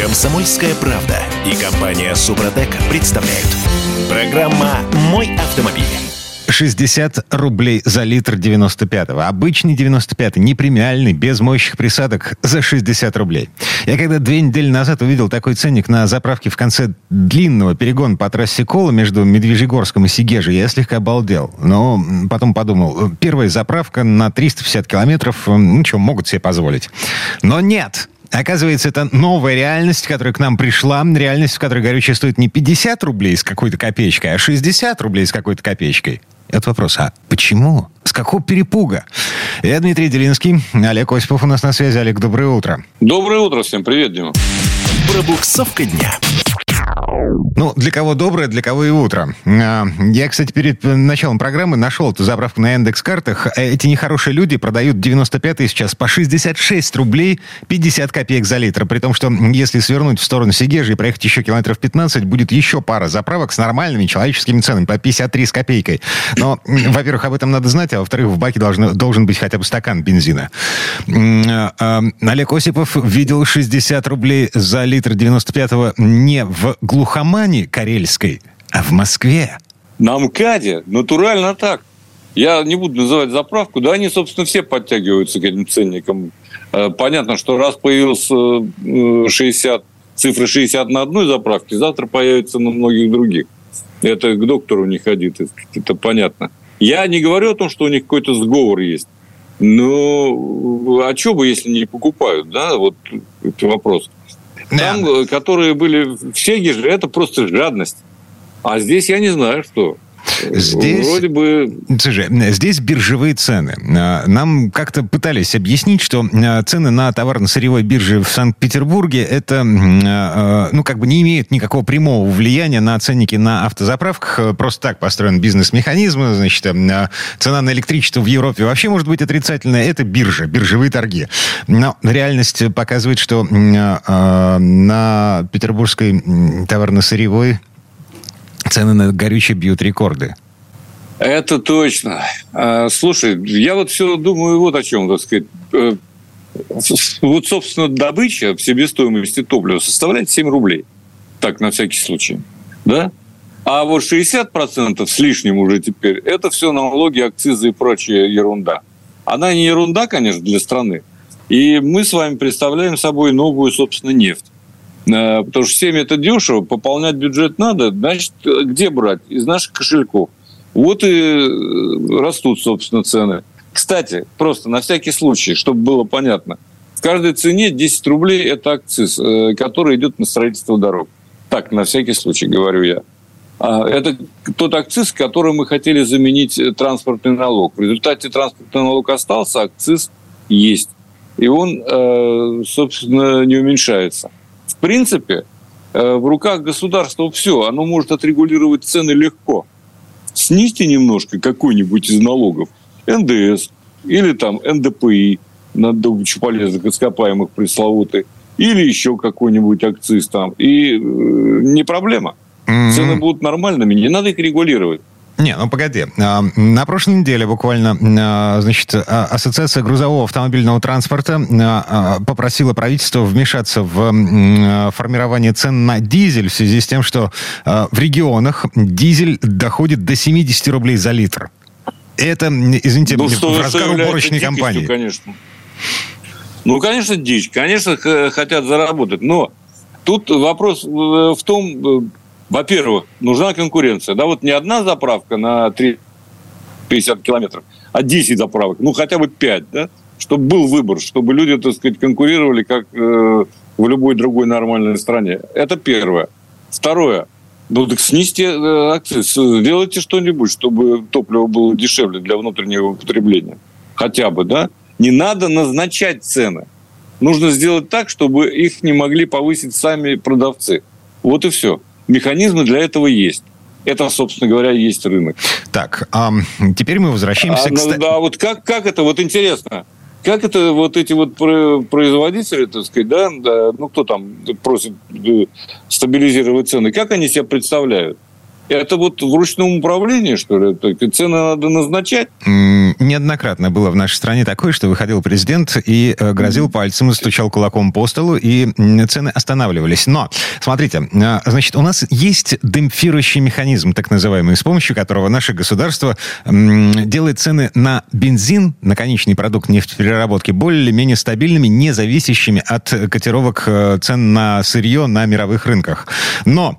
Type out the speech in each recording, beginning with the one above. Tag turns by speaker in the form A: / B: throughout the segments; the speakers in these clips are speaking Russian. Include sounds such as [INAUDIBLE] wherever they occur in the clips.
A: Комсомольская правда и компания Супротек представляют. Программа «Мой автомобиль».
B: 60 рублей за литр 95-го. Обычный 95-й, не премиальный, без моющих присадок, за 60 рублей. Я когда две недели назад увидел такой ценник на заправке в конце длинного перегона по трассе Кола между Медвежьегорском и Сигежей, я слегка обалдел. Но потом подумал, первая заправка на 350 километров, ну что, могут себе позволить. Но нет! Оказывается, это новая реальность, которая к нам пришла. Реальность, в которой горючее стоит не 50 рублей с какой-то копеечкой, а 60 рублей с какой-то копеечкой. Это вопрос, а почему? С какого перепуга? Я Дмитрий Делинский, Олег Осипов у нас на связи. Олег, доброе утро.
C: Доброе утро всем, привет, Дима.
A: Пробуксовка дня.
B: Ну, для кого доброе, для кого и утро. А, я, кстати, перед началом программы нашел эту заправку на индекс-картах. Эти нехорошие люди продают 95-й сейчас по 66 рублей 50 копеек за литр. При том, что если свернуть в сторону Сигежи и проехать еще километров 15, будет еще пара заправок с нормальными человеческими ценами по 53 с копейкой. Но, [CLEARS THROAT] во-первых, об этом надо знать, а во-вторых, в баке должен, должен быть хотя бы стакан бензина. А, а, Олег Осипов видел 60 рублей за литр 95-го не в глухомане карельской, а в Москве.
C: На МКАДе натурально так. Я не буду называть заправку, да они, собственно, все подтягиваются к этим ценникам. Э, понятно, что раз появился 60, э, цифры 60 на одной заправке, завтра появится на многих других. Это к доктору не ходит, это понятно. Я не говорю о том, что у них какой-то сговор есть. Но а что бы, если не покупают, да, вот это вопрос. Там, да. Э, которые были в Сегеже, это просто жадность. А здесь я не знаю, что.
B: Здесь, Вроде бы... Слушай, здесь биржевые цены. А, нам как-то пытались объяснить, что а, цены на товарно-сырьевой бирже в Санкт-Петербурге это, а, ну, как бы не имеют никакого прямого влияния на ценники на автозаправках. Просто так построен бизнес-механизм. Значит, цена на электричество в Европе вообще может быть отрицательная. Это биржа, биржевые торги. Но реальность показывает, что на петербургской товарно-сырьевой Цены на горючее бьют рекорды.
C: Это точно. А, слушай, я вот все думаю вот о чем, так сказать. Э, вот, собственно, добыча в себестоимости топлива составляет 7 рублей. Так, на всякий случай. Да? А вот 60% с лишним уже теперь, это все налоги, акцизы и прочая ерунда. Она не ерунда, конечно, для страны. И мы с вами представляем собой новую, собственно, нефть. Э, потому что 7 это дешево, пополнять бюджет надо, значит, где брать? Из наших кошельков. Вот и э, растут, собственно, цены. Кстати, просто на всякий случай, чтобы было понятно, в каждой цене 10 рублей – это акциз, э, который идет на строительство дорог. Так, на всякий случай, говорю я. А, это тот акциз, который мы хотели заменить транспортный налог. В результате транспортный налог остался, акциз есть. И он, собственно, не уменьшается принципе, э, в руках государства все, оно может отрегулировать цены легко. Снизьте немножко какой-нибудь из налогов, НДС или там НДПИ на добычу полезных ископаемых пресловутый, или еще какой-нибудь акциз там, и э, не проблема. Цены будут нормальными, не надо их регулировать.
B: Не, ну погоди. А, на прошлой неделе буквально, а, значит, а, Ассоциация грузового автомобильного транспорта попросила правительство вмешаться в формирование цен на дизель в связи с тем, что в регионах дизель доходит до 70 рублей за литр. Это, извините, ну, в разгар уборочной кампании.
C: Конечно. Ну, конечно, дичь. Конечно, хотят заработать. Но тут вопрос э, в том, э, во-первых, нужна конкуренция. Да, вот не одна заправка на 3 50 километров, а 10 заправок, ну хотя бы 5, да, чтобы был выбор, чтобы люди, так сказать, конкурировали, как э, в любой другой нормальной стране. Это первое. Второе. Ну, так снизьте э, акциз, сделайте что-нибудь, чтобы топливо было дешевле для внутреннего употребления. Хотя бы, да? Не надо назначать цены. Нужно сделать так, чтобы их не могли повысить сами продавцы. Вот и все механизмы для этого есть. Это, собственно говоря, есть рынок.
B: Так, а теперь мы возвращаемся
C: а, к... Ну, да, вот как, как это, вот интересно, как это вот эти вот производители, так сказать, да, да ну кто там просит э, стабилизировать цены, как они себя представляют? Это вот в ручном управлении, что ли? Цены надо назначать?
B: неоднократно было в нашей стране такое, что выходил президент и э, грозил пальцем, стучал кулаком по столу, и цены останавливались. Но, смотрите, э, значит, у нас есть демпфирующий механизм, так называемый, с помощью которого наше государство делает цены на бензин, на конечный продукт нефтепереработки, более-менее стабильными, не зависящими от котировок э, цен на сырье на мировых рынках. Но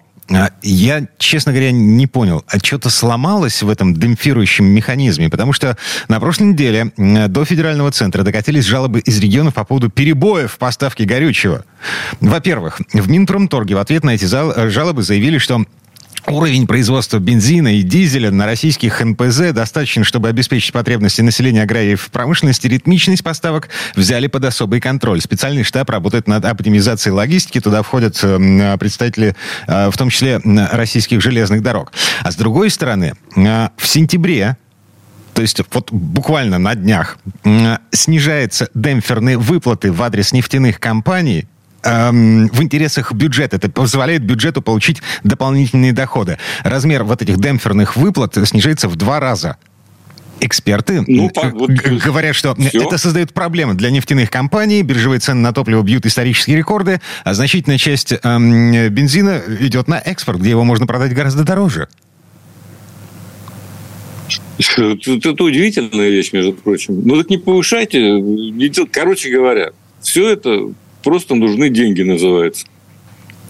B: я, честно говоря, не понял, а что-то сломалось в этом демпфирующем механизме? Потому что на прошлой неделе до федерального центра докатились жалобы из регионов по поводу перебоев в поставке горючего. Во-первых, в Минпромторге в ответ на эти жалобы заявили, что Уровень производства бензина и дизеля на российских НПЗ достаточно, чтобы обеспечить потребности населения аграрии в промышленности. Ритмичность поставок взяли под особый контроль. Специальный штаб работает над оптимизацией логистики. Туда входят э, представители, э, в том числе российских железных дорог. А с другой стороны, э, в сентябре то есть вот буквально на днях снижаются демпферные выплаты в адрес нефтяных компаний эм, в интересах бюджета. Это позволяет бюджету получить дополнительные доходы. Размер вот этих демпферных выплат снижается в два раза эксперты ну, вот, говорят, что все. это создает проблемы для нефтяных компаний, биржевые цены на топливо бьют исторические рекорды, а значительная часть эм, бензина идет на экспорт, где его можно продать гораздо дороже.
C: Это, это удивительная вещь, между прочим. Ну так не повышайте. Короче говоря, все это Просто нужны деньги, называется.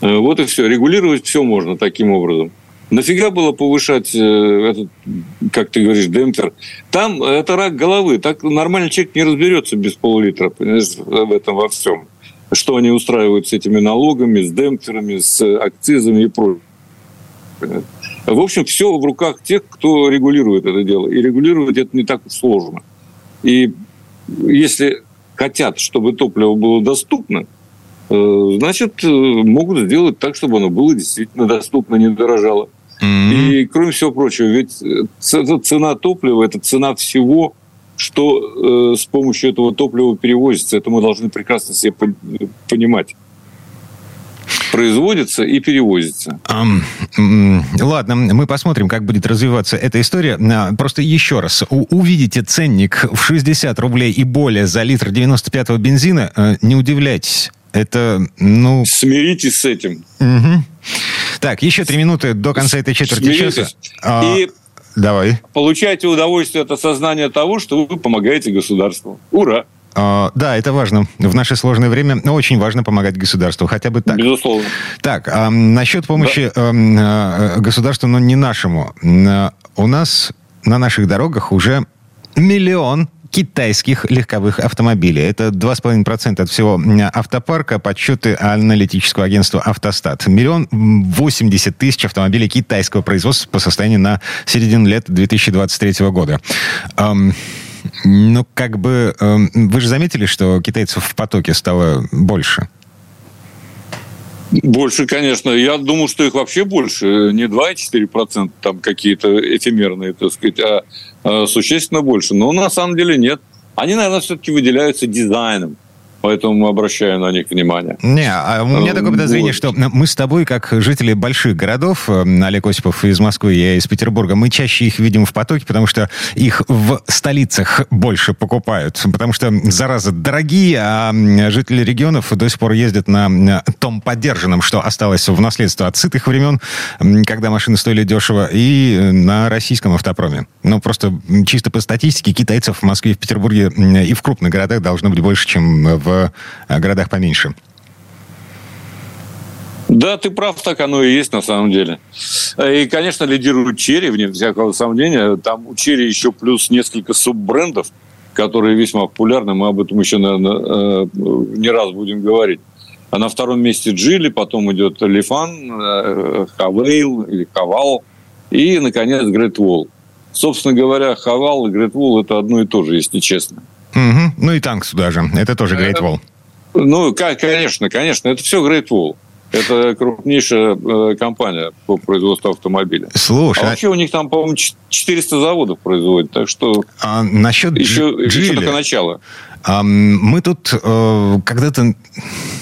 C: Э, вот и все. Регулировать все можно таким образом. Нафига было повышать э, этот, как ты говоришь, демпфер? Там это рак головы. Так нормальный человек не разберется без пол-литра, в этом во всем. Что они устраивают с этими налогами, с демпферами, с акцизами и прочим. В общем, все в руках тех, кто регулирует это дело. И регулировать это не так сложно. И если хотят, чтобы топливо было доступно, э, значит, э, могут сделать так, чтобы оно было действительно доступно, не дорожало. Mm-hmm. И, кроме всего прочего, ведь э, цена топлива – это цена всего, что с помощью этого топлива перевозится. Это мы должны прекрасно себе понимать производится и перевозится.
B: Ладно, мы посмотрим, как будет развиваться эта история. А, просто еще раз, увидите ценник в 60 рублей и более за литр 95-го бензина, э, не удивляйтесь. Это, ну...
C: Смиритесь с этим.
B: Угу. Так, еще три минуты до конца этой четверти Смиритесь. часа.
C: А, и Давай. Получайте удовольствие от осознания того, что вы помогаете государству. Ура!
B: Uh, да, это важно. В наше сложное время очень важно помогать государству, хотя бы так.
C: Безусловно.
B: Так, а, насчет помощи да. а, государству, но не нашему. А, у нас на наших дорогах уже миллион китайских легковых автомобилей. Это 2,5% от всего автопарка, подсчеты аналитического агентства «Автостат». Миллион восемьдесят тысяч автомобилей китайского производства по состоянию на середину лет 2023 года. Ну, как бы, эм, вы же заметили, что китайцев в потоке стало больше?
C: Больше, конечно. Я думаю, что их вообще больше. Не 2,4% там какие-то эфемерные, так сказать, а, а существенно больше. Но на самом деле нет. Они, наверное, все-таки выделяются дизайном. Поэтому обращаю на них внимание.
B: Не, а у меня такое подозрение, вот. что мы с тобой, как жители больших городов, э, Олег Осипов из Москвы, я из Петербурга, мы чаще их видим в потоке, потому что их в столицах больше покупают. Потому что, зараза, дорогие, а жители регионов до сих пор ездят на том поддержанном, что осталось в наследство от сытых времен, когда машины стоили дешево, и на российском автопроме. Ну, просто чисто по статистике китайцев в Москве, в Петербурге и в крупных городах должно быть больше, чем в э, городах поменьше.
C: Да, ты прав, так оно и есть на самом деле. И, конечно, лидирует Chery, вне всякого сомнения. Там у Chery еще плюс несколько суббрендов, которые весьма популярны. Мы об этом еще, наверное, э, не раз будем говорить. А на втором месте Джили, потом идет Lifan, э, Хавейл или Haval и, наконец, Great Wall. Собственно говоря, Haval и Great Wall – это одно и то же, если честно.
B: Угу. Ну и Tank сюда же. Это тоже Great Wall.
C: Ну, конечно, конечно. Это все Great Wall. Это крупнейшая э, компания по производству автомобиля.
B: Слушай,
C: а вообще у них там, по-моему, 400 заводов производят, так что
B: а насчет
C: еще, еще только начало.
B: Мы тут э, когда-то,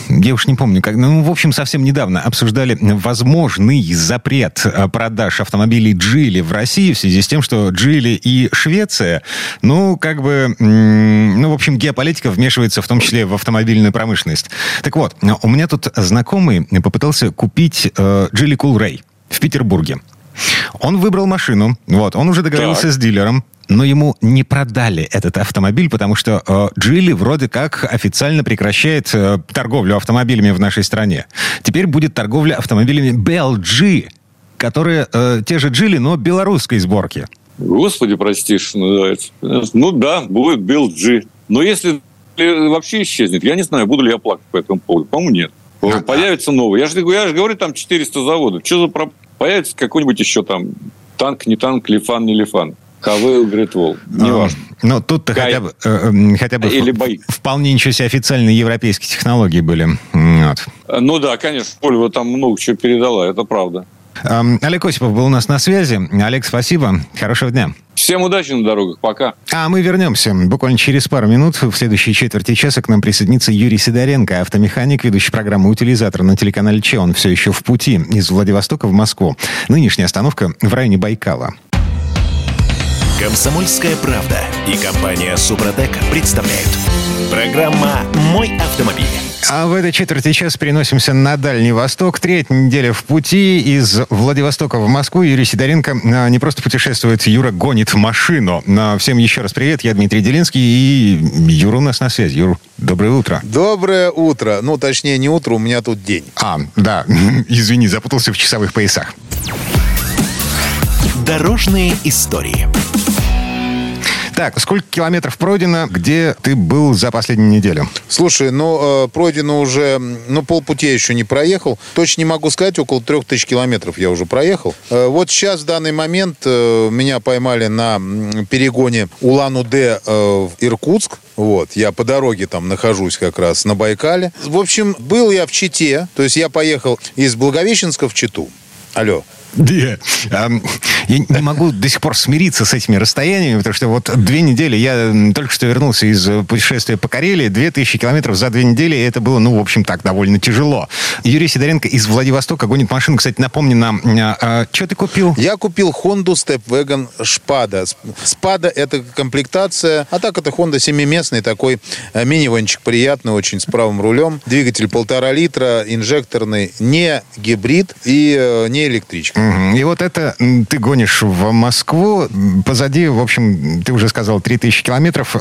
B: я уж не помню, как, ну, в общем, совсем недавно обсуждали возможный запрет э, продаж автомобилей Джили в России в связи с тем, что Джили и Швеция, ну, как бы, ну, в общем, геополитика вмешивается в том числе в автомобильную промышленность. Так вот, у меня тут знакомый попытался купить Джили Кул Рэй в Петербурге. Он выбрал машину, вот, он уже договорился так. с дилером, но ему не продали этот автомобиль, потому что э, Джили вроде как официально прекращает э, торговлю автомобилями в нашей стране. Теперь будет торговля автомобилями BLG, которые э, те же Джили, но белорусской сборки.
C: Господи, прости, что называется. Ну да, будет BLG. Но если вообще исчезнет, я не знаю, буду ли я плакать по этому поводу. По-моему, нет. А, Появится новый. Я же, я же говорю, там 400 заводов. Что за... Появится какой-нибудь еще там танк, не танк, лифан, не лифан. Хавейл, Гритвол. Неважно.
B: Но ну, тут-то хотя бы, э, хотя бы Или в, вполне ничего себе официальные европейские технологии были. Вот.
C: Ну да, конечно. Польва там много чего передала, это правда.
B: Олег Осипов был у нас на связи. Олег, спасибо. Хорошего дня.
C: Всем удачи на дорогах. Пока.
B: А мы вернемся буквально через пару минут. В следующей четверти часа к нам присоединится Юрий Сидоренко, автомеханик, ведущий программы «Утилизатор» на телеканале Че. Он все еще в пути из Владивостока в Москву. Нынешняя остановка в районе Байкала.
A: Комсомольская правда и компания «Супротек» представляют. Программа «Мой автомобиль».
B: А в этой четверти час переносимся на Дальний Восток. Третья неделя в пути из Владивостока в Москву. Юрий Сидоренко а, не просто путешествует, Юра гонит машину. А, всем еще раз привет, я Дмитрий Делинский и Юра у нас на связи. Юр, доброе утро.
D: Доброе утро. Ну, точнее, не утро, у меня тут день.
B: А, да, [LAUGHS] извини, запутался в часовых поясах.
A: Дорожные истории.
B: Так, сколько километров пройдено, где ты был за последнюю неделю?
D: Слушай, ну, э, пройдено уже, ну, полпути я еще не проехал. Точно не могу сказать, около трех тысяч километров я уже проехал. Э, вот сейчас, в данный момент, э, меня поймали на перегоне Улан-Удэ э, в Иркутск. Вот, я по дороге там нахожусь как раз на Байкале. В общем, был я в Чите, то есть я поехал из Благовещенска в Читу. Алло.
B: Я не могу до сих пор смириться с этими расстояниями, потому что вот две недели, я только что вернулся из путешествия по Карелии, две тысячи километров за две недели, и это было, ну, в общем, так, довольно тяжело. Юрий Сидоренко из Владивостока гонит машину. Кстати, напомни нам, а, а, что ты купил?
D: Я купил Honda Stepwagon Шпада. Спада — это комплектация, а так это Honda семиместный такой э, миниванчик приятный, очень с правым рулем. Двигатель полтора литра, инжекторный, не гибрид и э, не электричка.
B: И вот это ты гонишь в Москву. Позади, в общем, ты уже сказал, 3000 километров.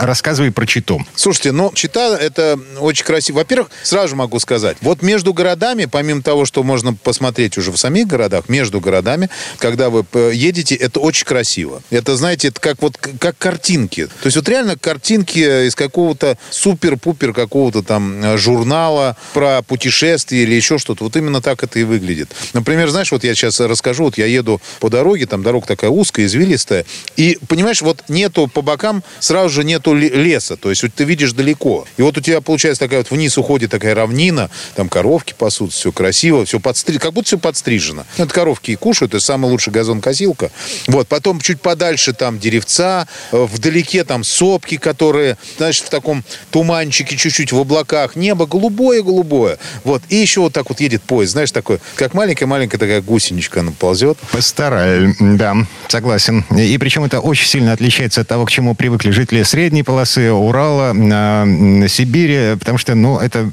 B: Рассказывай про Читу.
D: Слушайте, ну, Чита — это очень красиво. Во-первых, сразу могу сказать, вот между городами, помимо того, что можно посмотреть уже в самих городах, между городами, когда вы едете, это очень красиво. Это, знаете, это как вот как картинки. То есть вот реально картинки из какого-то супер-пупер какого-то там э, журнала про путешествие или еще что-то. Вот именно так это и выглядит. Например, знаешь, вот я сейчас расскажу, вот я еду по дороге, там дорога такая узкая, извилистая, и, понимаешь, вот нету по бокам, сразу же нету леса, то есть вот ты видишь далеко. И вот у тебя получается такая вот вниз уходит такая равнина, там коровки пасут, все красиво, все подстрижено, как будто все подстрижено. Ну, это коровки и кушают, это самый лучший газон-косилка. Вот, потом чуть подальше там деревца, э, вдалеке там сопки, которые, знаешь, в таком туманчике чуть-чуть в облаках, небо голубое-голубое. Вот, и еще вот так вот едет поезд, знаешь, такой, как маленькая-маленькая такая гусеничка она ползет.
B: Постарай, да, согласен. И причем это очень сильно отличается от того, к чему привыкли жители средней полосы, Урала, Сибири, потому что, ну, это,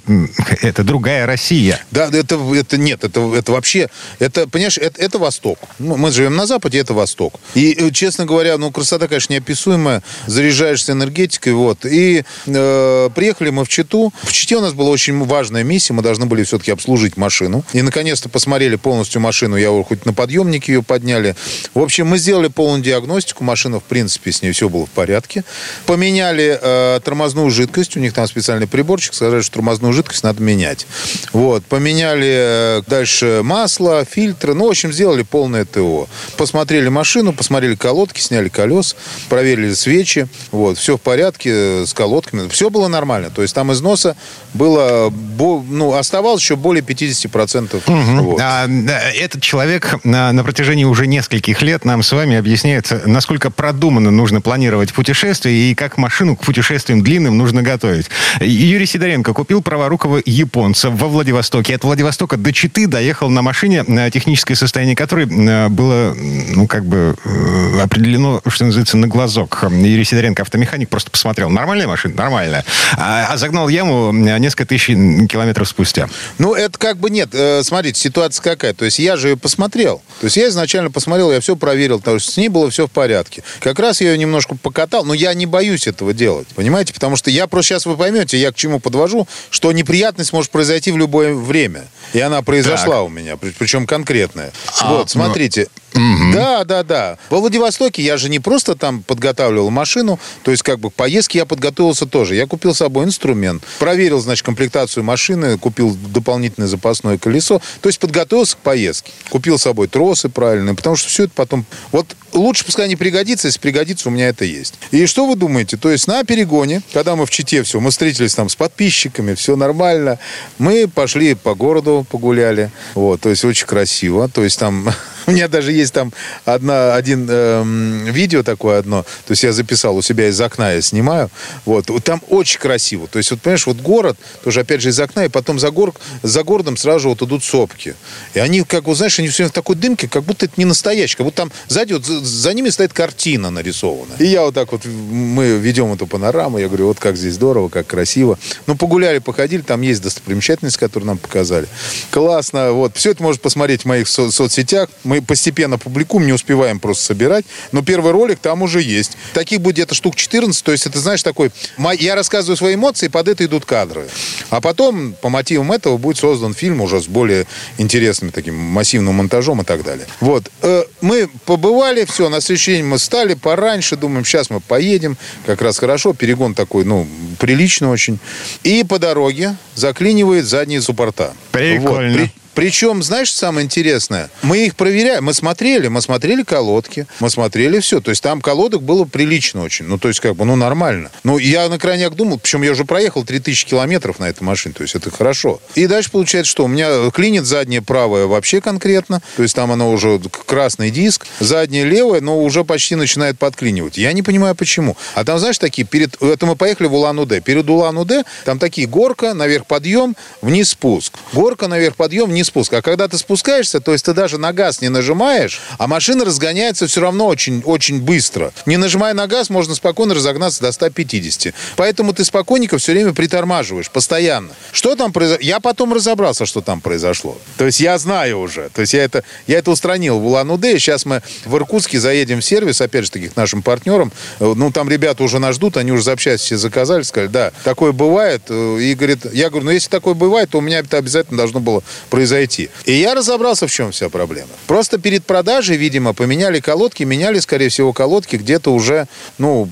B: это другая Россия.
D: Да, это, это нет, это, это вообще, это, понимаешь, это, это Восток. Ну, мы живем на Западе, это Восток. И, э, честно говоря, ну, красота, конечно, неописуемая, заряжаешься энергетикой, вот. И э, приехали мы в Читу. В Чите у нас была очень важная миссия, мы должны были все-таки обслужить машину. И, наконец-то, посмотрели полностью машину, я хоть на подъемнике ее подняли. В общем, мы сделали полную диагностику, машина, в принципе, с ней все было в порядке. Поменяли э, тормозную жидкость, у них там специальный приборчик, сказали, что тормозную жидкость надо менять. Вот, поменяли э, дальше масло, фильтры, ну, в общем, сделали полное ТО. Посмотрели машину, посмотрели колодки, сняли колес, проверили свечи, вот, все в порядке э, с колодками, все было нормально. То есть там износа было, ну, оставалось еще более 50%. Угу.
B: Вот. А, этот человек человек на, на протяжении уже нескольких лет нам с вами объясняет, насколько продуманно нужно планировать путешествие и как машину к путешествиям длинным нужно готовить. Юрий Сидоренко купил праворукого японца во Владивостоке. От Владивостока до Читы доехал на машине, техническое состояние которой было, ну, как бы э, определено, что называется, на глазок. Юрий Сидоренко, автомеханик, просто посмотрел. Нормальная машина? Нормальная. А, а загнал яму несколько тысяч километров спустя.
D: Ну, это как бы нет. Э, смотрите, ситуация какая. То есть я же посмотрел. То есть я изначально посмотрел, я все проверил, потому что с ней было все в порядке. Как раз я ее немножко покатал, но я не боюсь этого делать. Понимаете? Потому что я просто сейчас вы поймете, я к чему подвожу, что неприятность может произойти в любое время. И она произошла так. у меня, причем конкретная. А, вот, ну, смотрите. Угу. Да, да, да. Во Владивостоке я же не просто там подготавливал машину, то есть как бы к поездке я подготовился тоже. Я купил с собой инструмент, проверил, значит, комплектацию машины, купил дополнительное запасное колесо, то есть подготовился к поездке. Купил с собой тросы правильные, потому что все это потом... Вот лучше пускай не пригодится, если пригодится, у меня это есть. И что вы думаете? То есть на перегоне, когда мы в Чите все, мы встретились там с подписчиками, все нормально, мы пошли по городу, погуляли, вот, то есть очень красиво, то есть там [LAUGHS] У меня даже есть там одна, один э, видео такое одно. То есть я записал у себя из окна, я снимаю. Вот. Там очень красиво. То есть, вот понимаешь, вот город, тоже опять же из окна, и потом за, гор, за городом сразу же вот идут сопки. И они, как вот, знаешь, они все в такой дымке, как будто это не настоящий. Как будто там сзади, вот, за, ними стоит картина нарисована. И я вот так вот, мы ведем эту панораму, я говорю, вот как здесь здорово, как красиво. Ну, погуляли, походили, там есть достопримечательность, которую нам показали. Классно, вот. Все это можно посмотреть в моих со- соцсетях. Мы мы постепенно публикуем, не успеваем просто собирать. Но первый ролик там уже есть. Таких будет где-то штук 14. То есть это, знаешь, такой... Я рассказываю свои эмоции, под это идут кадры. А потом, по мотивам этого, будет создан фильм уже с более интересным таким массивным монтажом и так далее. Вот. Э, мы побывали, все, на следующий день мы стали пораньше, думаем, сейчас мы поедем. Как раз хорошо, перегон такой, ну, прилично очень. И по дороге заклинивает задние суппорта.
B: Прикольно. Вот.
D: Причем, знаешь, самое интересное, мы их проверяем, мы смотрели, мы смотрели колодки, мы смотрели все. То есть там колодок было прилично очень. Ну, то есть, как бы, ну, нормально. Ну, я на крайняк думал, причем я уже проехал 3000 километров на этой машине, то есть это хорошо. И дальше получается, что у меня клинит заднее правое вообще конкретно, то есть там оно уже красный диск, заднее левое, но уже почти начинает подклинивать. Я не понимаю, почему. А там, знаешь, такие, перед... Это мы поехали в Улан-Удэ. Перед Улан-Удэ там такие горка, наверх подъем, вниз спуск. Горка, наверх подъем, вниз спуск. А когда ты спускаешься, то есть ты даже на газ не нажимаешь, а машина разгоняется все равно очень, очень быстро. Не нажимая на газ, можно спокойно разогнаться до 150. Поэтому ты спокойненько все время притормаживаешь, постоянно. Что там произошло? Я потом разобрался, что там произошло. То есть я знаю уже. То есть я это, я это устранил в Улан-Удэ. Сейчас мы в Иркутске заедем в сервис, опять же таки, к нашим партнерам. Ну, там ребята уже нас ждут, они уже запчасти все заказали, сказали, да, такое бывает. И говорит, я говорю, ну, если такое бывает, то у меня это обязательно должно было произойти произойти. И я разобрался, в чем вся проблема. Просто перед продажей, видимо, поменяли колодки, меняли, скорее всего, колодки где-то уже, ну,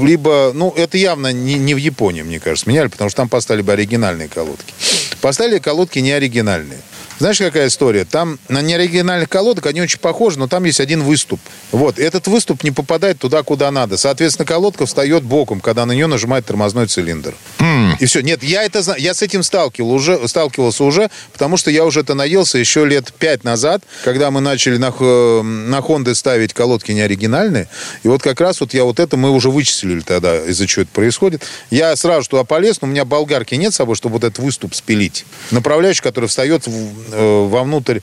D: либо, ну, это явно не, не в Японии, мне кажется, меняли, потому что там поставили бы оригинальные колодки. Поставили колодки не оригинальные. Знаешь, какая история? Там на неоригинальных колодок они очень похожи, но там есть один выступ. Вот, этот выступ не попадает туда, куда надо. Соответственно, колодка встает боком, когда на нее нажимает тормозной цилиндр. Mm. И все. Нет, я это знаю. Я с этим сталкивал уже, сталкивался уже, потому что я уже это наелся еще лет пять назад, когда мы начали на, на Honda ставить колодки неоригинальные. И вот как раз вот я вот это мы уже вычислили тогда, из-за чего это происходит. Я сразу туда полез, но у меня болгарки нет с собой, чтобы вот этот выступ спилить. Направляющий, который встает в, вовнутрь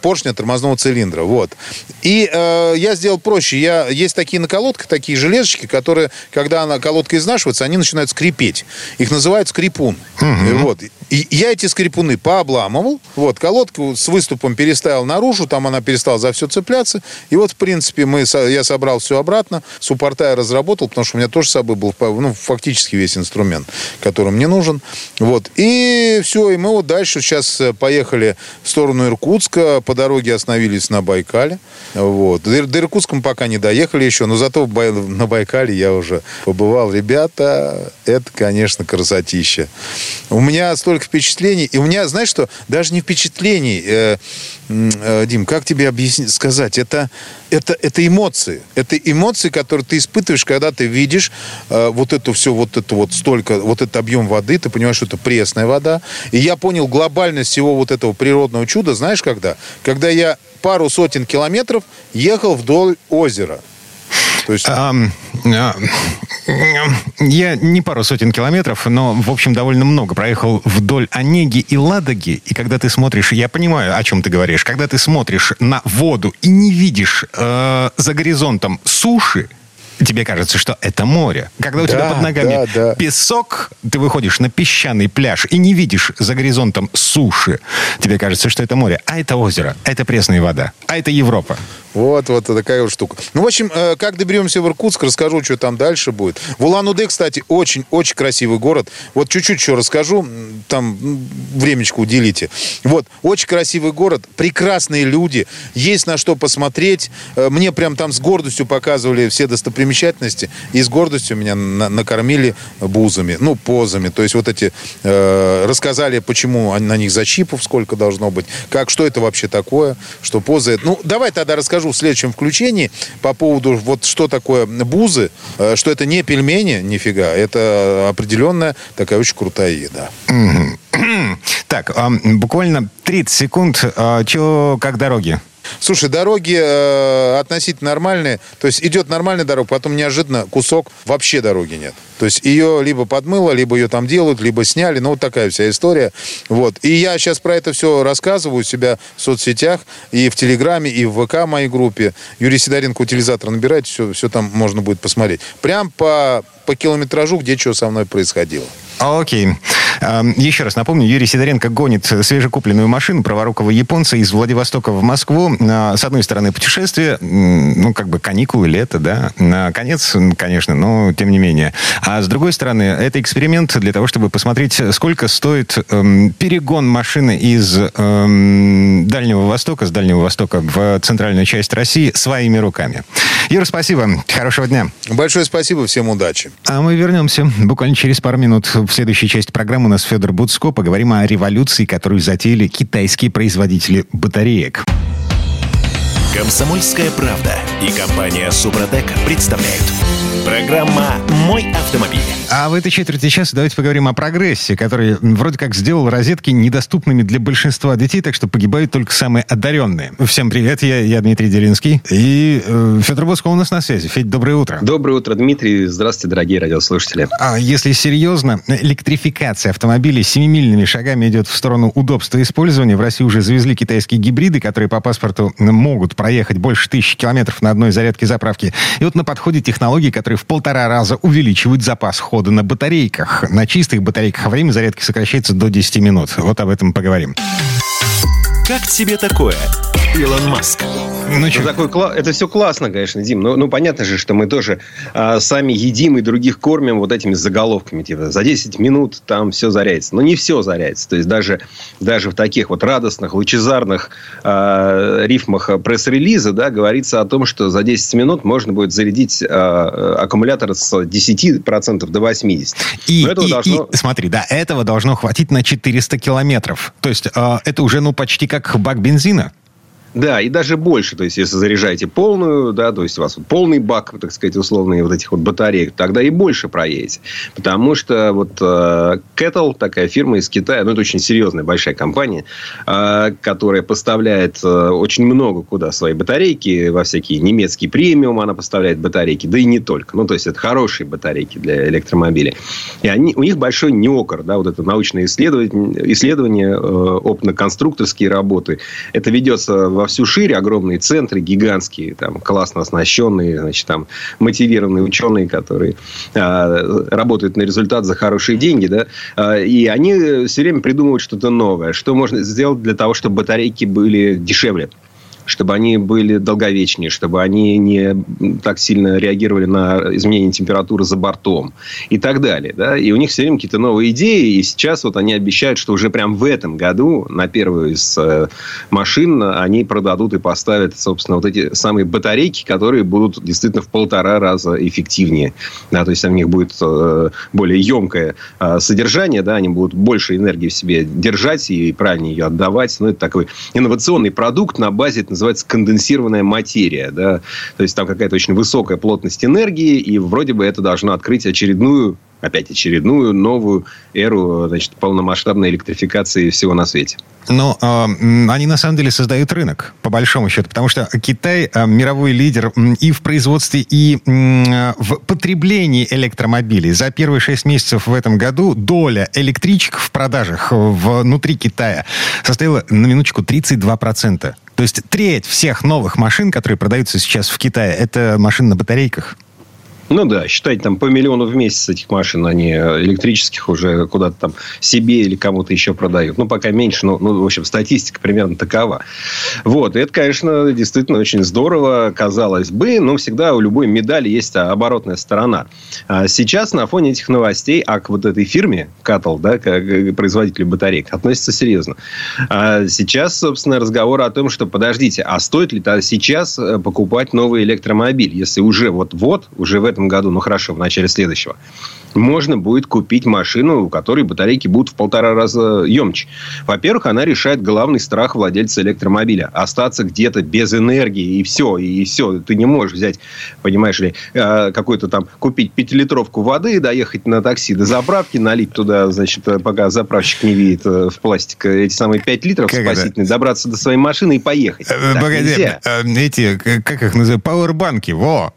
D: поршня тормозного цилиндра. Вот. И э, я сделал проще. Я, есть такие на колодках, такие железочки, которые, когда она, колодка изнашивается, они начинают скрипеть. Их называют скрипун. Угу. Вот. И я эти скрипуны пообламывал. Вот, колодку с выступом переставил наружу, там она перестала за все цепляться. И вот, в принципе, мы, я собрал все обратно, суппорта я разработал, потому что у меня тоже с собой был ну, фактически весь инструмент, который мне нужен. Вот. И все, и мы вот дальше сейчас э, поехали в сторону Иркутска, по дороге остановились на Байкале. Вот. До, Иркутска мы пока не доехали еще, но зато на Байкале я уже побывал. Ребята, это, конечно, красотища. У меня столько столько впечатлений. И у меня, знаешь что, даже не впечатлений, э, э, Дим, как тебе объяснить, сказать, это, это, это эмоции. Это эмоции, которые ты испытываешь, когда ты видишь э, вот это все, вот это вот столько, вот этот объем воды, ты понимаешь, что это пресная вода. И я понял глобальность всего вот этого природного чуда, знаешь, когда? Когда я пару сотен километров ехал вдоль озера.
B: То есть... А, я не пару сотен километров, но, в общем, довольно много проехал вдоль Онеги и Ладоги. И когда ты смотришь, я понимаю, о чем ты говоришь, когда ты смотришь на воду и не видишь э, за горизонтом суши, тебе кажется, что это море. Когда у да, тебя под ногами да, да. песок, ты выходишь на песчаный пляж и не видишь за горизонтом суши, тебе кажется, что это море. А это озеро, а это пресная вода, а это Европа.
D: Вот, вот такая вот штука. Ну, в общем, э, как доберемся в Иркутск, расскажу, что там дальше будет. В Улан-Удэ, кстати, очень-очень красивый город. Вот чуть-чуть еще расскажу, там времечко уделите. Вот, очень красивый город, прекрасные люди, есть на что посмотреть. Э, мне прям там с гордостью показывали все достопримечательности, и с гордостью меня на накормили бузами, ну, позами. То есть вот эти, э, рассказали, почему на них зачипов сколько должно быть, как, что это вообще такое, что позы. Ну, давай тогда расскажу расскажу в следующем включении по поводу вот что такое бузы, э, что это не пельмени, нифига, это определенная такая очень крутая еда. [CLEARS THROAT]
B: Так, буквально 30 секунд. А, Че, как дороги?
D: Слушай, дороги э, относительно нормальные. То есть идет нормальная дорога, потом неожиданно кусок вообще дороги нет. То есть ее либо подмыло, либо ее там делают, либо сняли. Ну, вот такая вся история. Вот. И я сейчас про это все рассказываю у себя в соцсетях, и в Телеграме, и в ВК моей группе. Юрий Сидоренко утилизатор набирайте, все, все там можно будет посмотреть. Прям по, по километражу, где что со мной происходило.
B: Окей. Еще раз напомню, Юрий Сидоренко гонит свежекупленную машину праворукого японца из Владивостока в Москву. А, с одной стороны, путешествие, ну, как бы каникулы, лето, да. На конец, конечно, но тем не менее. А с другой стороны, это эксперимент для того, чтобы посмотреть, сколько стоит эм, перегон машины из эм, Дальнего Востока, с Дальнего Востока в центральную часть России своими руками. Юра, спасибо. Хорошего дня.
D: Большое спасибо. Всем удачи.
B: А мы вернемся буквально через пару минут. В следующей части программы у нас Федор Буцко. Поговорим о революции, которую затеяли китайские производители батареек.
A: Комсомольская правда и компания Супротек представляют. Программа «Мой автомобиль».
B: А в этой четверти часа давайте поговорим о прогрессе, который вроде как сделал розетки недоступными для большинства детей, так что погибают только самые одаренные. Всем привет, я, я Дмитрий Делинский. И э, Федор Боско у нас на связи. Федь, доброе утро.
E: Доброе утро, Дмитрий. Здравствуйте, дорогие радиослушатели.
B: А если серьезно, электрификация автомобилей семимильными шагами идет в сторону удобства использования. В России уже завезли китайские гибриды, которые по паспорту могут проехать больше тысячи километров на одной зарядке заправки. И вот на подходе технологии, которые в полтора раза увеличивают запас хода на батарейках. На чистых батарейках время зарядки сокращается до 10 минут. Вот об этом поговорим.
A: Как тебе такое, Илон Маск?
E: Ну, ну, такой, это все классно, конечно, Дим. Но ну, понятно же, что мы тоже а, сами едим и других кормим вот этими заголовками. Типа, за 10 минут там все заряется. Но не все заряется. То есть, даже, даже в таких вот радостных, лучезарных а, рифмах пресс-релиза да, говорится о том, что за 10 минут можно будет зарядить а, аккумулятор с 10% до 80%.
B: И, и, должно... и, смотри, да, этого должно хватить на 400 километров. То есть, а, это уже ну почти как бак бензина.
E: Да, и даже больше. То есть, если заряжаете полную, да, то есть, у вас полный бак, так сказать, условные вот этих вот батареек, тогда и больше проедете. Потому что вот э, Kettle, такая фирма из Китая, ну, это очень серьезная большая компания, э, которая поставляет э, очень много куда свои батарейки, во всякие немецкие премиум она поставляет батарейки, да и не только. Ну, то есть, это хорошие батарейки для электромобилей. И они, у них большой неокр, да, вот это научное исследование, исследование э, опытно-конструкторские работы. Это ведется в во всю шире огромные центры, гигантские, там, классно оснащенные, значит, там, мотивированные ученые, которые э, работают на результат за хорошие деньги, да, э, и они все время придумывают что-то новое, что можно сделать для того, чтобы батарейки были дешевле. Чтобы они были долговечнее, чтобы они не так сильно реагировали на изменение температуры за бортом и так далее. Да? И у них все время какие-то новые идеи, и сейчас вот они обещают, что уже прям в этом году на первую из э, машин они продадут и поставят, собственно, вот эти самые батарейки, которые будут действительно в полтора раза эффективнее. Да? То есть, у них будет э, более емкое э, содержание, да? они будут больше энергии в себе держать и правильнее ее отдавать. Ну, это такой инновационный продукт на базе называется конденсированная материя. Да? То есть там какая-то очень высокая плотность энергии, и вроде бы это должно открыть очередную опять очередную новую эру значит, полномасштабной электрификации всего на свете.
B: Но э, они на самом деле создают рынок, по большому счету, потому что Китай э, мировой лидер и в производстве, и э, в потреблении электромобилей. За первые шесть месяцев в этом году доля электричек в продажах внутри Китая составила на минуточку 32%. То есть треть всех новых машин, которые продаются сейчас в Китае, это машины на батарейках.
E: Ну да, считайте, там по миллиону в месяц этих машин, они э, электрических уже куда-то там себе или кому-то еще продают. Ну, пока меньше, но, ну, в общем, статистика примерно такова. Вот, и это, конечно, действительно очень здорово, казалось бы, но всегда у любой медали есть оборотная сторона. А сейчас на фоне этих новостей, а к вот этой фирме, Катл, да, к производителю батареек, относится серьезно. А сейчас, собственно, разговор о том, что, подождите, а стоит ли сейчас э, покупать новый электромобиль, если уже вот-вот, уже в этом году, ну хорошо, в начале следующего, можно будет купить машину, у которой батарейки будут в полтора раза емче. Во-первых, она решает главный страх владельца электромобиля. Остаться где-то без энергии, и все, и все. Ты не можешь взять, понимаешь ли, э, какой-то там, купить пятилитровку воды, доехать на такси до заправки, налить туда, значит, пока заправщик не видит э, в пластик эти самые пять литров как спасительные, это? добраться до своей машины и поехать.
B: Э, погоди, эти, как их называют, пауэрбанки, во!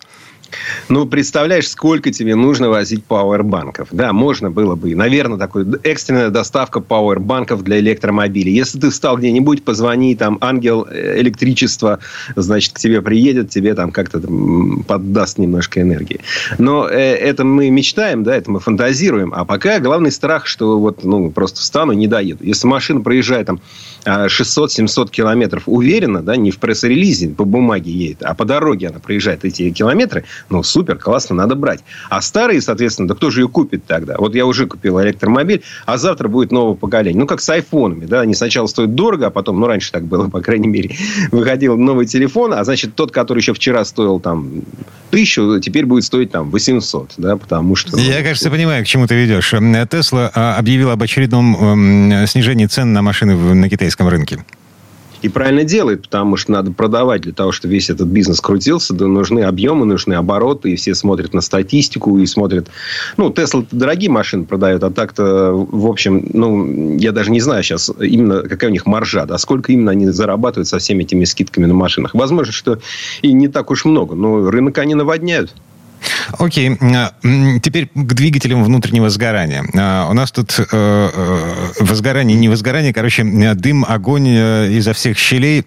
E: Ну, представляешь, сколько тебе нужно возить пауэрбанков. Да, можно было бы. Наверное, такой экстренная доставка пауэрбанков для электромобилей. Если ты встал где-нибудь, позвони, там, ангел электричества, значит, к тебе приедет, тебе там как-то поддаст немножко энергии. Но э, это мы мечтаем, да, это мы фантазируем. А пока главный страх, что вот, ну, просто встану, не доеду. Если машина проезжает там 600-700 километров уверенно, да, не в пресс-релизе по бумаге едет, а по дороге она проезжает эти километры, ну, супер, классно, надо брать. А старые, соответственно, да кто же ее купит тогда? Вот я уже купил электромобиль, а завтра будет новое поколение. Ну, как с айфонами, да, они сначала стоят дорого, а потом, ну, раньше так было, по крайней мере, [LAUGHS] выходил новый телефон, а значит, тот, который еще вчера стоил там тысячу, теперь будет стоить там 800, да, потому что...
B: Я, кажется, понимаю, к чему ты ведешь. Тесла а, объявила об очередном снижении цен на машины на китайском рынке.
E: И правильно делает, потому что надо продавать для того, чтобы весь этот бизнес крутился. Да нужны объемы, нужны обороты. И все смотрят на статистику и смотрят... Ну, Тесла дорогие машины продают, а так-то, в общем, ну, я даже не знаю сейчас именно, какая у них маржа, да, сколько именно они зарабатывают со всеми этими скидками на машинах. Возможно, что и не так уж много, но рынок они наводняют.
B: Окей. Теперь к двигателям внутреннего сгорания. А, у нас тут э, э, возгорание, не возгорание, короче, дым, огонь э, изо всех щелей,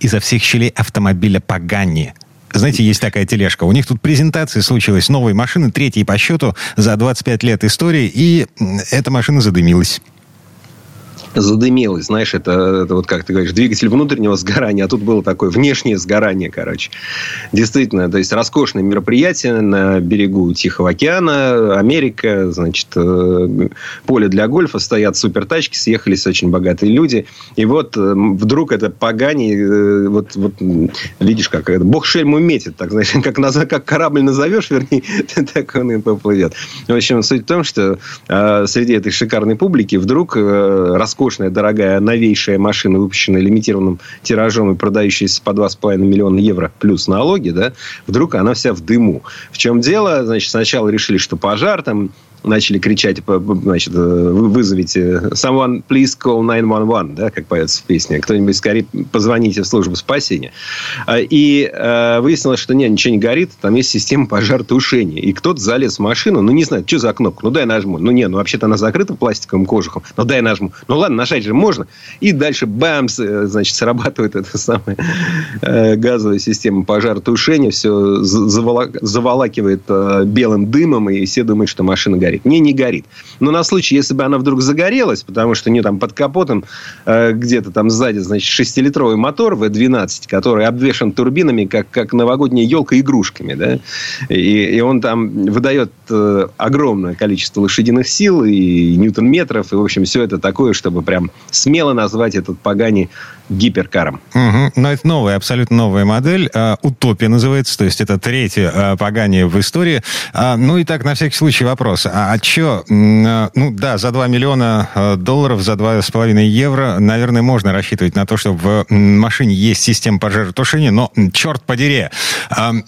B: изо всех щелей автомобиля Пагани. Знаете, есть такая тележка. У них тут презентация случилась новой машины, третьей по счету за 25 лет истории, и эта машина задымилась
E: задымелось. Знаешь, это, это вот как ты говоришь, двигатель внутреннего сгорания, а тут было такое внешнее сгорание, короче. Действительно, то есть роскошное мероприятие на берегу Тихого океана, Америка, значит, э, поле для гольфа, стоят супертачки, съехались очень богатые люди. И вот э, вдруг это погани, э, вот, вот видишь, как это, бог шельму метит, так, знаешь, как, назад, как корабль назовешь, вернее, [LAUGHS] так он и поплывет. В общем, суть в том, что среди этой шикарной публики вдруг роскошное роскошная, дорогая, новейшая машина, выпущенная лимитированным тиражом и продающаяся по 2,5 миллиона евро плюс налоги, да, вдруг она вся в дыму. В чем дело? Значит, сначала решили, что пожар, там начали кричать, значит, э, вызовите someone please call 911, да, как поется в песне. Кто-нибудь скорее позвоните в службу спасения. А, и э, выяснилось, что нет, ничего не горит, там есть система пожаротушения. И кто-то залез в машину, ну, не знаю, что за кнопку, ну, дай нажму. Ну, не, ну, вообще-то она закрыта пластиковым кожухом, ну, дай нажму. Ну, ладно, нажать же можно. И дальше, бамс, э, значит, срабатывает [LAUGHS] эта самая газовая система пожаротушения, все заволакивает белым дымом, и все думают, что машина горит горит? Не, не горит. Но на случай, если бы она вдруг загорелась, потому что у нее там под капотом э, где-то там сзади, значит, шестилитровый мотор V12, который обвешен турбинами, как, как новогодняя елка игрушками, да, и, и он там выдает э, огромное количество лошадиных сил и ньютон-метров, и, в общем, все это такое, чтобы прям смело назвать этот Пагани гиперкаром.
B: Угу. Но это новая, абсолютно новая модель. А, Утопия называется, то есть это третье а, Пагани в истории. А, ну и так, на всякий случай вопрос. А, а что, ну да, за 2 миллиона долларов, за 2,5 евро, наверное, можно рассчитывать на то, что в машине есть система пожаротушения, но, черт подери,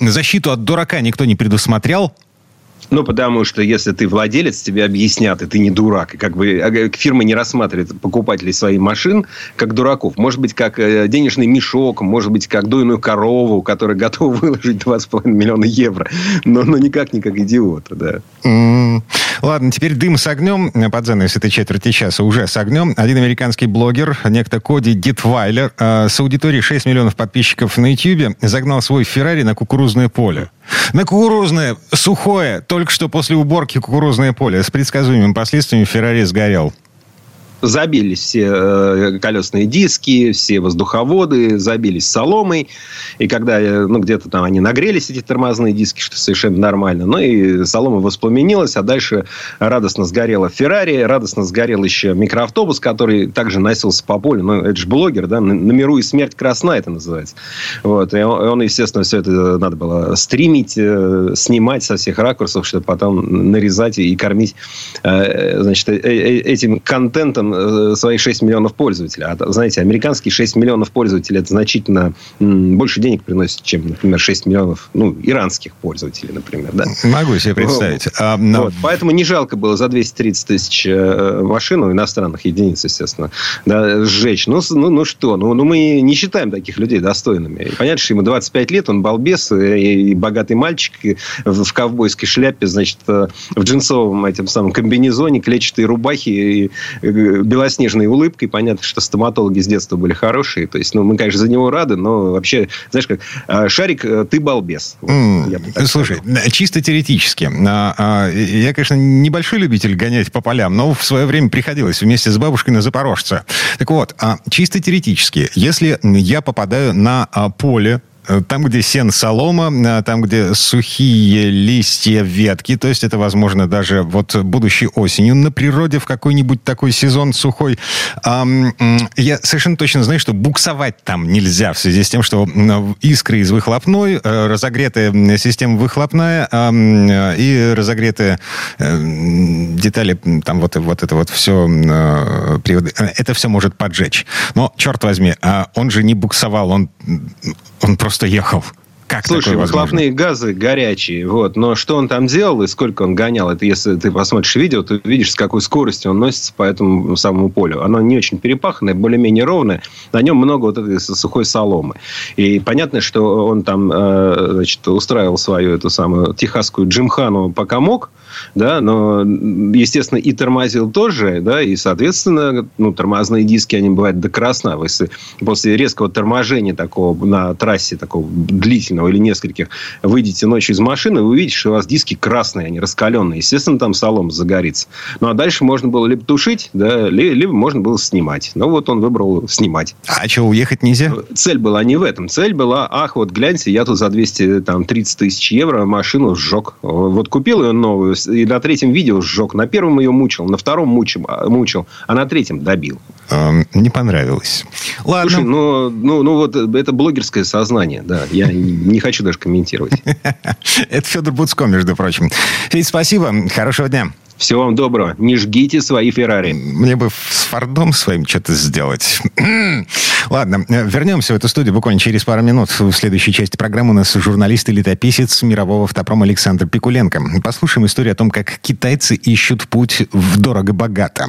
B: защиту от дурака никто не предусмотрел,
E: ну, потому что если ты владелец, тебе объяснят, и ты не дурак. И как бы а, фирма не рассматривает покупателей своих машин как дураков. Может быть, как э, денежный мешок, может быть, как дойную корову, которая [LAUGHS] готова выложить 2,5 миллиона евро. Но, но никак не как идиота, да.
B: Ладно, теперь дым с огнем. Под занавес этой четверти часа уже с огнем. Один американский блогер, некто Коди Дитвайлер, э, с аудиторией 6 миллионов подписчиков на YouTube, загнал свой Феррари на кукурузное поле. На кукурузное, сухое, только что после уборки кукурузное поле. С предсказуемыми последствиями Феррари сгорел
E: забились все э, колесные диски, все воздуховоды, забились соломой. И когда э, ну, где-то там они нагрелись, эти тормозные диски, что совершенно нормально, ну и солома воспламенилась, а дальше радостно сгорела Феррари, радостно сгорел еще микроавтобус, который также носился по полю. Ну, это же блогер, да, на миру и смерть красна это называется. Вот. И он, естественно, все это надо было стримить, э, снимать со всех ракурсов, чтобы потом нарезать и кормить значит, этим контентом там э, свои 6 миллионов пользователей. А, знаете, американские 6 миллионов пользователей это значительно больше денег приносит, чем, например, 6 миллионов ну, иранских пользователей, например. Да?
B: Могу себе представить.
E: А, но... вот, поэтому не жалко было за 230 тысяч э, машин, ну, иностранных единиц, естественно, да, сжечь. Ну, ну, ну что, ну, ну мы не считаем таких людей достойными. Понятно, что ему 25 лет, он балбес и, и богатый мальчик и в, в ковбойской шляпе, значит, э, в джинсовом этим самом комбинезоне, клетчатой рубахе и белоснежной улыбкой. Понятно, что стоматологи с детства были хорошие. То есть, ну, мы, конечно, за него рады, но вообще, знаешь как, а, Шарик, э, ты балбес.
B: Mm, слушай, сказал. чисто теоретически. А, а, я, конечно, небольшой любитель гонять по полям, но в свое время приходилось вместе с бабушкой на Запорожце. Так вот, чисто теоретически, если я попадаю на поле там, где сен солома, э, там, где сухие листья, ветки, то есть это, возможно, даже вот будущей осенью на природе в какой-нибудь такой сезон сухой. Я совершенно точно знаю, что буксовать там нельзя в связи с тем, что искры из выхлопной, э, разогретая система выхлопная и разогретые детали, там вот, вот это вот все, это все может поджечь. Но, черт возьми, а он же не буксовал, он, он просто ехал.
E: Как Слушай, выхлопные газы горячие, вот. Но что он там делал и сколько он гонял, это если ты посмотришь видео, ты видишь, с какой скоростью он носится по этому самому полю. Оно не очень перепаханное, более-менее ровное. На нем много вот этой сухой соломы. И понятно, что он там, э, значит, устраивал свою эту самую техасскую джимхану пока мог, да, но, естественно, и тормозил тоже, да, и, соответственно, ну, тормозные диски, они бывают до красна. Если после резкого торможения такого на трассе, такого длительного или нескольких, выйдете ночью из машины, вы увидите, что у вас диски красные, они раскаленные. Естественно, там солом загорится. Ну, а дальше можно было либо тушить, да, либо можно было снимать. Но вот он выбрал снимать.
B: А что, уехать нельзя?
E: Цель была не в этом. Цель была, ах, вот гляньте, я тут за 230 тысяч евро машину сжег. Вот купил ее новую, и на третьем видео сжег. На первом ее мучил, на втором мучил, а, мучил а на третьем добил.
B: Эм, не понравилось.
E: Ладно. Слушай, ну, ну, ну вот это блогерское сознание, да. Я [LAUGHS] не хочу даже комментировать. [LAUGHS]
B: Это Федор Буцко, между прочим. Федь, спасибо. Хорошего дня.
E: Всего вам доброго. Не жгите свои Феррари.
B: Мне бы с Фордом своим что-то сделать. [CLEARS THROAT] Ладно, вернемся в эту студию буквально через пару минут. В следующей части программы у нас журналист и летописец мирового автопрома Александр Пикуленко. Послушаем историю о том, как китайцы ищут путь в дорого-богато.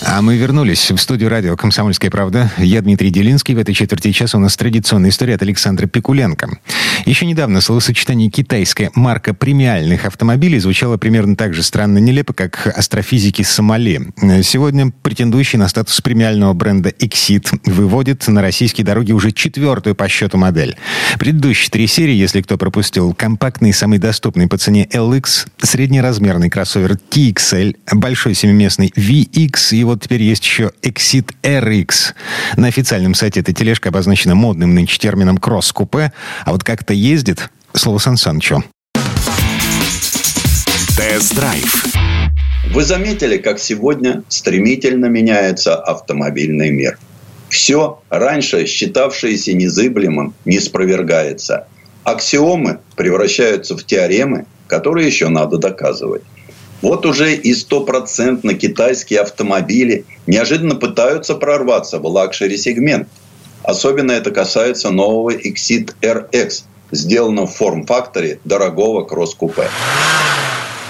B: А мы вернулись в студию радио «Комсомольская правда». Я Дмитрий Делинский. В этой четверти часа у нас традиционная история от Александра Пикуленко. Еще недавно словосочетание «китайская марка премиальных автомобилей» звучало примерно так же странно нелепо, как астрофизики Сомали. Сегодня претендующий на статус премиального бренда Exit выводит на российские дороги уже четвертую по счету модель. Предыдущие три серии, если кто пропустил, компактный, самый доступный по цене LX, среднеразмерный кроссовер TXL, большой семиместный VX и вот теперь есть еще Exit RX. На официальном сайте эта тележка обозначена модным нынче термином кросс-купе, а вот как-то ездит, слово Сан Санычу.
A: Тест-драйв.
F: Вы заметили, как сегодня стремительно меняется автомобильный мир. Все, раньше считавшееся незыблемым, ниспровергается. Аксиомы превращаются в теоремы, которые еще надо доказывать. Вот уже и стопроцентно китайские автомобили неожиданно пытаются прорваться в luxury-сегмент. Особенно это касается нового Exeed RX, сделанного в форм-факторе дорогого кросс-купе.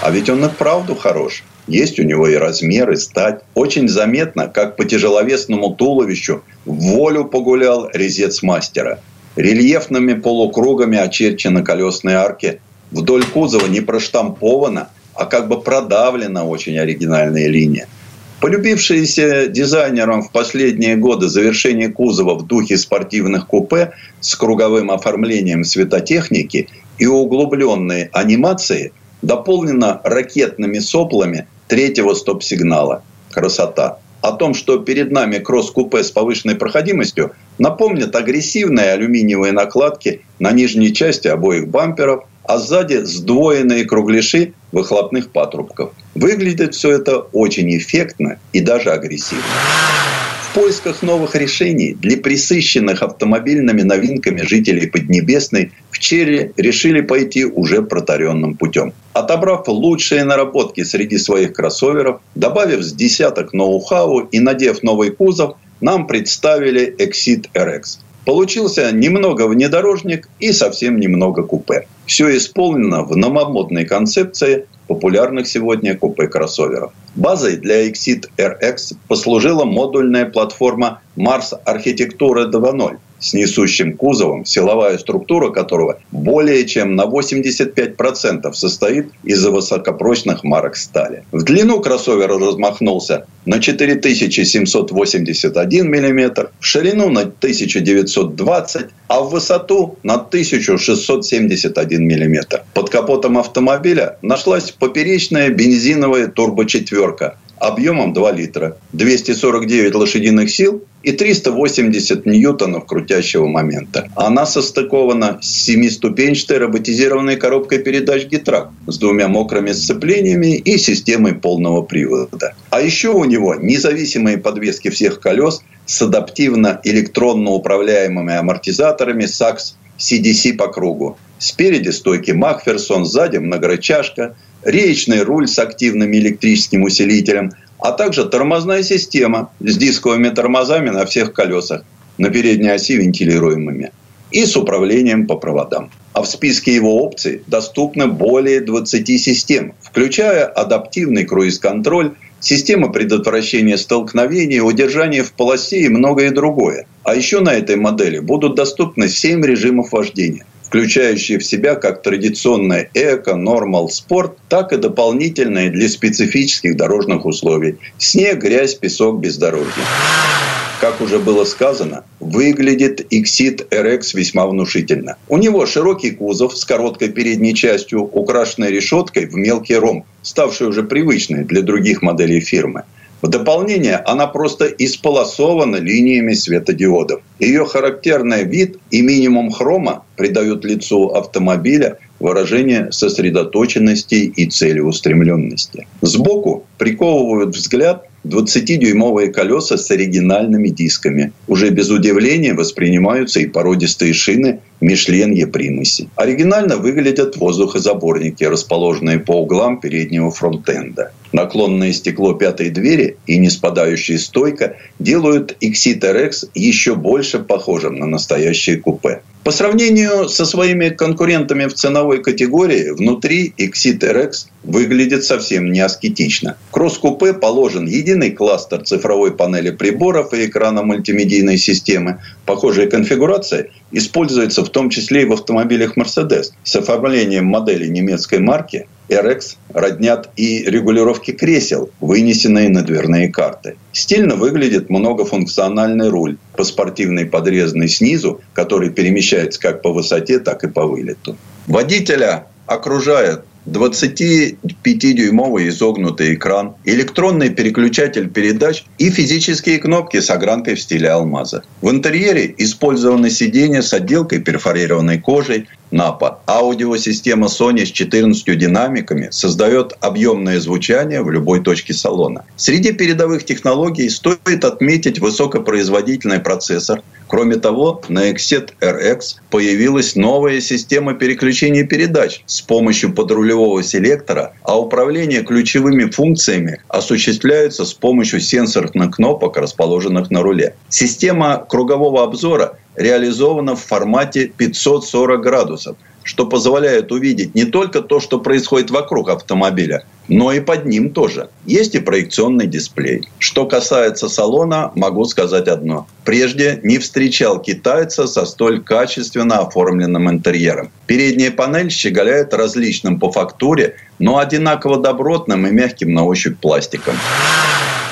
F: А ведь он и вправду хорош. Есть у него и размер, и стать. Очень заметно, как по тяжеловесному туловищу вволю погулял резец мастера. Рельефными полукругами очерчены колесные арки. Вдоль кузова не проштамповано – а как бы продавлена очень оригинальная линия. Полюбившиеся дизайнерам в последние годы завершение кузова в духе спортивных купе с круговым оформлением светотехники и углубленной анимацией дополнено ракетными соплами третьего стоп-сигнала. Красота. О том, что перед нами кросс-купе с повышенной проходимостью, напомнят агрессивные алюминиевые накладки на нижней части обоих бамперов, а сзади сдвоенные кругляши выхлопных патрубков. Выглядит все это очень эффектно и даже агрессивно. В поисках новых решений для присыщенных автомобильными новинками жителей Поднебесной в Черри решили пойти уже протаренным путем. Отобрав лучшие наработки среди своих кроссоверов, добавив с десяток ноу-хау и надев новый кузов, нам представили Exit RX – Получился немного внедорожник и совсем немного купе. Все исполнено в новомодной концепции популярных сегодня купе-кроссоверов. Базой для Exit RX послужила модульная платформа Mars Architecture 2.0 с несущим кузовом, силовая структура которого более чем на 85% состоит из высокопрочных марок стали. В длину кроссовер размахнулся на 4781 мм, в ширину на 1920 а в высоту на 1671 мм. Под капотом автомобиля нашлась поперечная бензиновая турбочетверка объемом 2 литра, 249 лошадиных сил и 380 ньютонов крутящего момента. Она состыкована с семиступенчатой роботизированной коробкой передач Гитрак с двумя мокрыми сцеплениями и системой полного привода. А еще у него независимые подвески всех колес с адаптивно-электронно управляемыми амортизаторами SAX CDC по кругу. Спереди стойки Макферсон, сзади многорычажка, речный руль с активным электрическим усилителем, а также тормозная система с дисковыми тормозами на всех колесах, на передней оси вентилируемыми и с управлением по проводам. А в списке его опций доступно более 20 систем, включая адаптивный круиз-контроль, система предотвращения столкновений, удержания в полосе и многое другое. А еще на этой модели будут доступны 7 режимов вождения – включающие в себя как традиционное эко, нормал, спорт, так и дополнительные для специфических дорожных условий – снег, грязь, песок, бездорожье. Как уже было сказано, выглядит Exit RX весьма внушительно. У него широкий кузов с короткой передней частью, украшенной решеткой в мелкий ромб, ставший уже привычной для других моделей фирмы – в дополнение, она просто исполосована линиями светодиодов. Ее характерный вид и минимум хрома придают лицу автомобиля выражение сосредоточенности и целеустремленности. Сбоку приковывают взгляд 20-дюймовые колеса с оригинальными дисками. Уже без удивления воспринимаются и породистые шины Мишлен Примуси. Оригинально выглядят воздухозаборники, расположенные по углам переднего фронтенда. Наклонное стекло пятой двери и неспадающая стойка делают Exit RX еще больше похожим на настоящее купе. По сравнению со своими конкурентами в ценовой категории, внутри Exit RX выглядит совсем не аскетично. Кросс-купе положен единый кластер цифровой панели приборов и экрана мультимедийной системы. Похожая конфигурация используется в том числе и в автомобилях Mercedes. С оформлением модели немецкой марки RX роднят и регулировки кресел, вынесенные на дверные карты. Стильно выглядит многофункциональный руль, по спортивной подрезанной снизу, который перемещается как по высоте, так и по вылету. Водителя окружает 25-дюймовый изогнутый экран, электронный переключатель передач и физические кнопки с огранкой в стиле алмаза. В интерьере использованы сиденья с отделкой перфорированной кожей, напа. Аудиосистема Sony с 14 динамиками создает объемное звучание в любой точке салона. Среди передовых технологий стоит отметить высокопроизводительный процессор. Кроме того, на Exet RX появилась новая система переключения передач с помощью подрулевого селектора, а управление ключевыми функциями осуществляется с помощью сенсорных кнопок, расположенных на руле. Система кругового обзора реализована в формате 540 градусов, что позволяет увидеть не только то, что происходит вокруг автомобиля, но и под ним тоже. Есть и проекционный дисплей. Что касается салона, могу сказать одно. Прежде не встречал китайца со столь качественно оформленным интерьером. Передняя панель щеголяет различным по фактуре, но одинаково добротным и мягким на ощупь пластиком.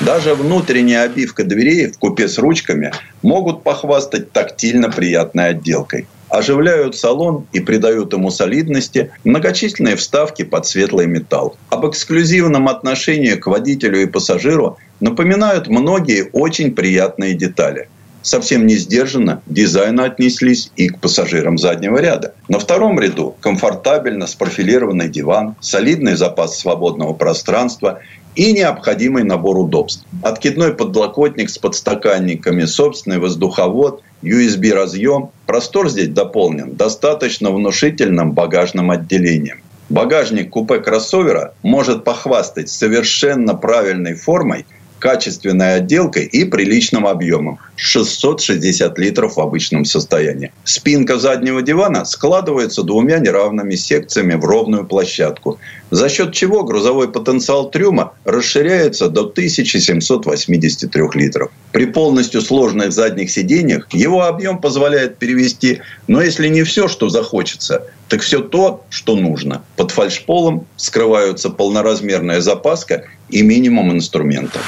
F: Даже внутренняя обивка дверей в купе с ручками могут похвастать тактильно приятной отделкой. Оживляют салон и придают ему солидности многочисленные вставки под светлый металл. Об эксклюзивном отношении к водителю и пассажиру напоминают многие очень приятные детали – совсем не сдержанно дизайну отнеслись и к пассажирам заднего ряда. На втором ряду комфортабельно спрофилированный диван, солидный запас свободного пространства и необходимый набор удобств. Откидной подлокотник с подстаканниками, собственный воздуховод, USB-разъем. Простор здесь дополнен достаточно внушительным багажным отделением. Багажник купе кроссовера может похвастать совершенно правильной формой – качественной отделкой и приличным объемом. 660 литров в обычном состоянии. Спинка заднего дивана складывается двумя неравными секциями в ровную площадку, за счет чего грузовой потенциал трюма расширяется до 1783 литров. При полностью сложных задних сиденьях его объем позволяет перевести, но если не все, что захочется, так все то, что нужно. Под фальшполом скрываются полноразмерная запаска и минимум инструментов.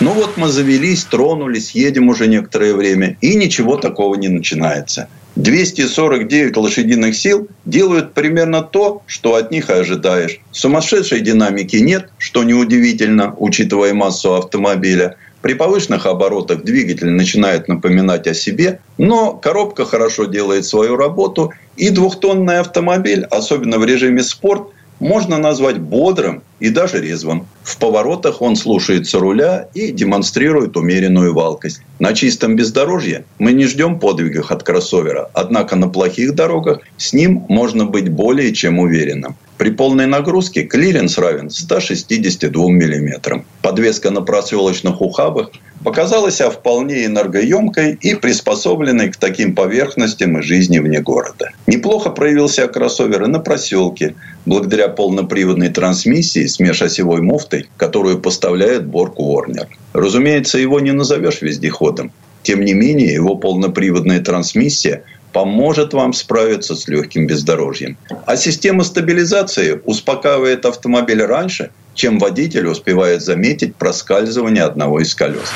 F: Ну вот мы завелись, тронулись, едем уже некоторое время, и ничего такого не начинается. 249 лошадиных сил делают примерно то, что от них и ожидаешь. Сумасшедшей динамики нет, что неудивительно, учитывая массу автомобиля. При повышенных оборотах двигатель начинает напоминать о себе, но коробка хорошо делает свою работу, и двухтонный автомобиль, особенно в режиме спорт, можно назвать бодрым и даже резвым. В поворотах он слушается руля и демонстрирует умеренную валкость. На чистом бездорожье мы не ждем подвигов от кроссовера, однако на плохих дорогах с ним можно быть более чем уверенным. При полной нагрузке клиренс равен 162 мм. Подвеска на проселочных ухабах показала себя вполне энергоемкой и приспособленной к таким поверхностям и жизни вне города. Неплохо проявился кроссовер и на проселке, благодаря полноприводной трансмиссии с межосевой муфтой, которую поставляет Борг Warner. Разумеется, его не назовешь вездеходом. Тем не менее, его полноприводная трансмиссия поможет вам справиться с легким бездорожьем. А система стабилизации успокаивает автомобиль раньше, чем водитель успевает заметить проскальзывание одного из колес.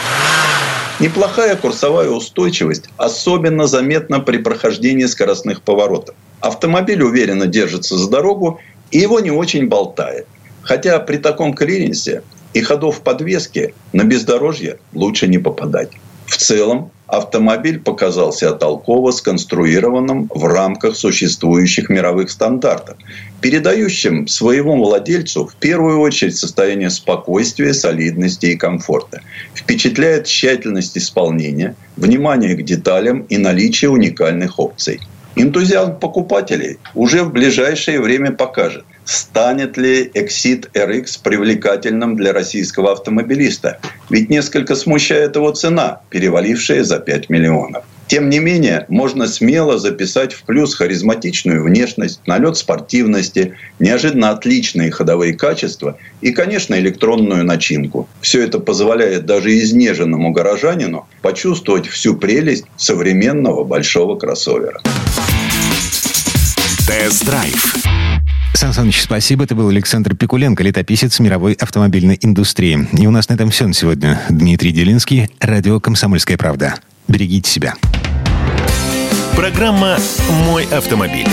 F: Неплохая курсовая устойчивость особенно заметна при прохождении скоростных поворотов. Автомобиль уверенно держится за дорогу и его не очень болтает. Хотя при таком клиренсе и ходов подвески на бездорожье лучше не попадать. В целом автомобиль показался толково сконструированным в рамках существующих мировых стандартов, передающим своему владельцу в первую очередь состояние спокойствия, солидности и комфорта. Впечатляет тщательность исполнения, внимание к деталям и наличие уникальных опций. Энтузиазм покупателей уже в ближайшее время покажет, станет ли Exit RX привлекательным для российского автомобилиста. Ведь несколько смущает его цена, перевалившая за 5 миллионов. Тем не менее, можно смело записать в плюс харизматичную внешность, налет спортивности, неожиданно отличные ходовые качества и, конечно, электронную начинку. Все это позволяет даже изнеженному горожанину почувствовать всю прелесть современного большого кроссовера.
A: Тест-драйв.
B: Сан Саныч, спасибо. Это был Александр Пикуленко, летописец мировой автомобильной индустрии. И у нас на этом все на сегодня. Дмитрий Делинский, радио «Комсомольская правда». Берегите себя.
A: Программа «Мой автомобиль».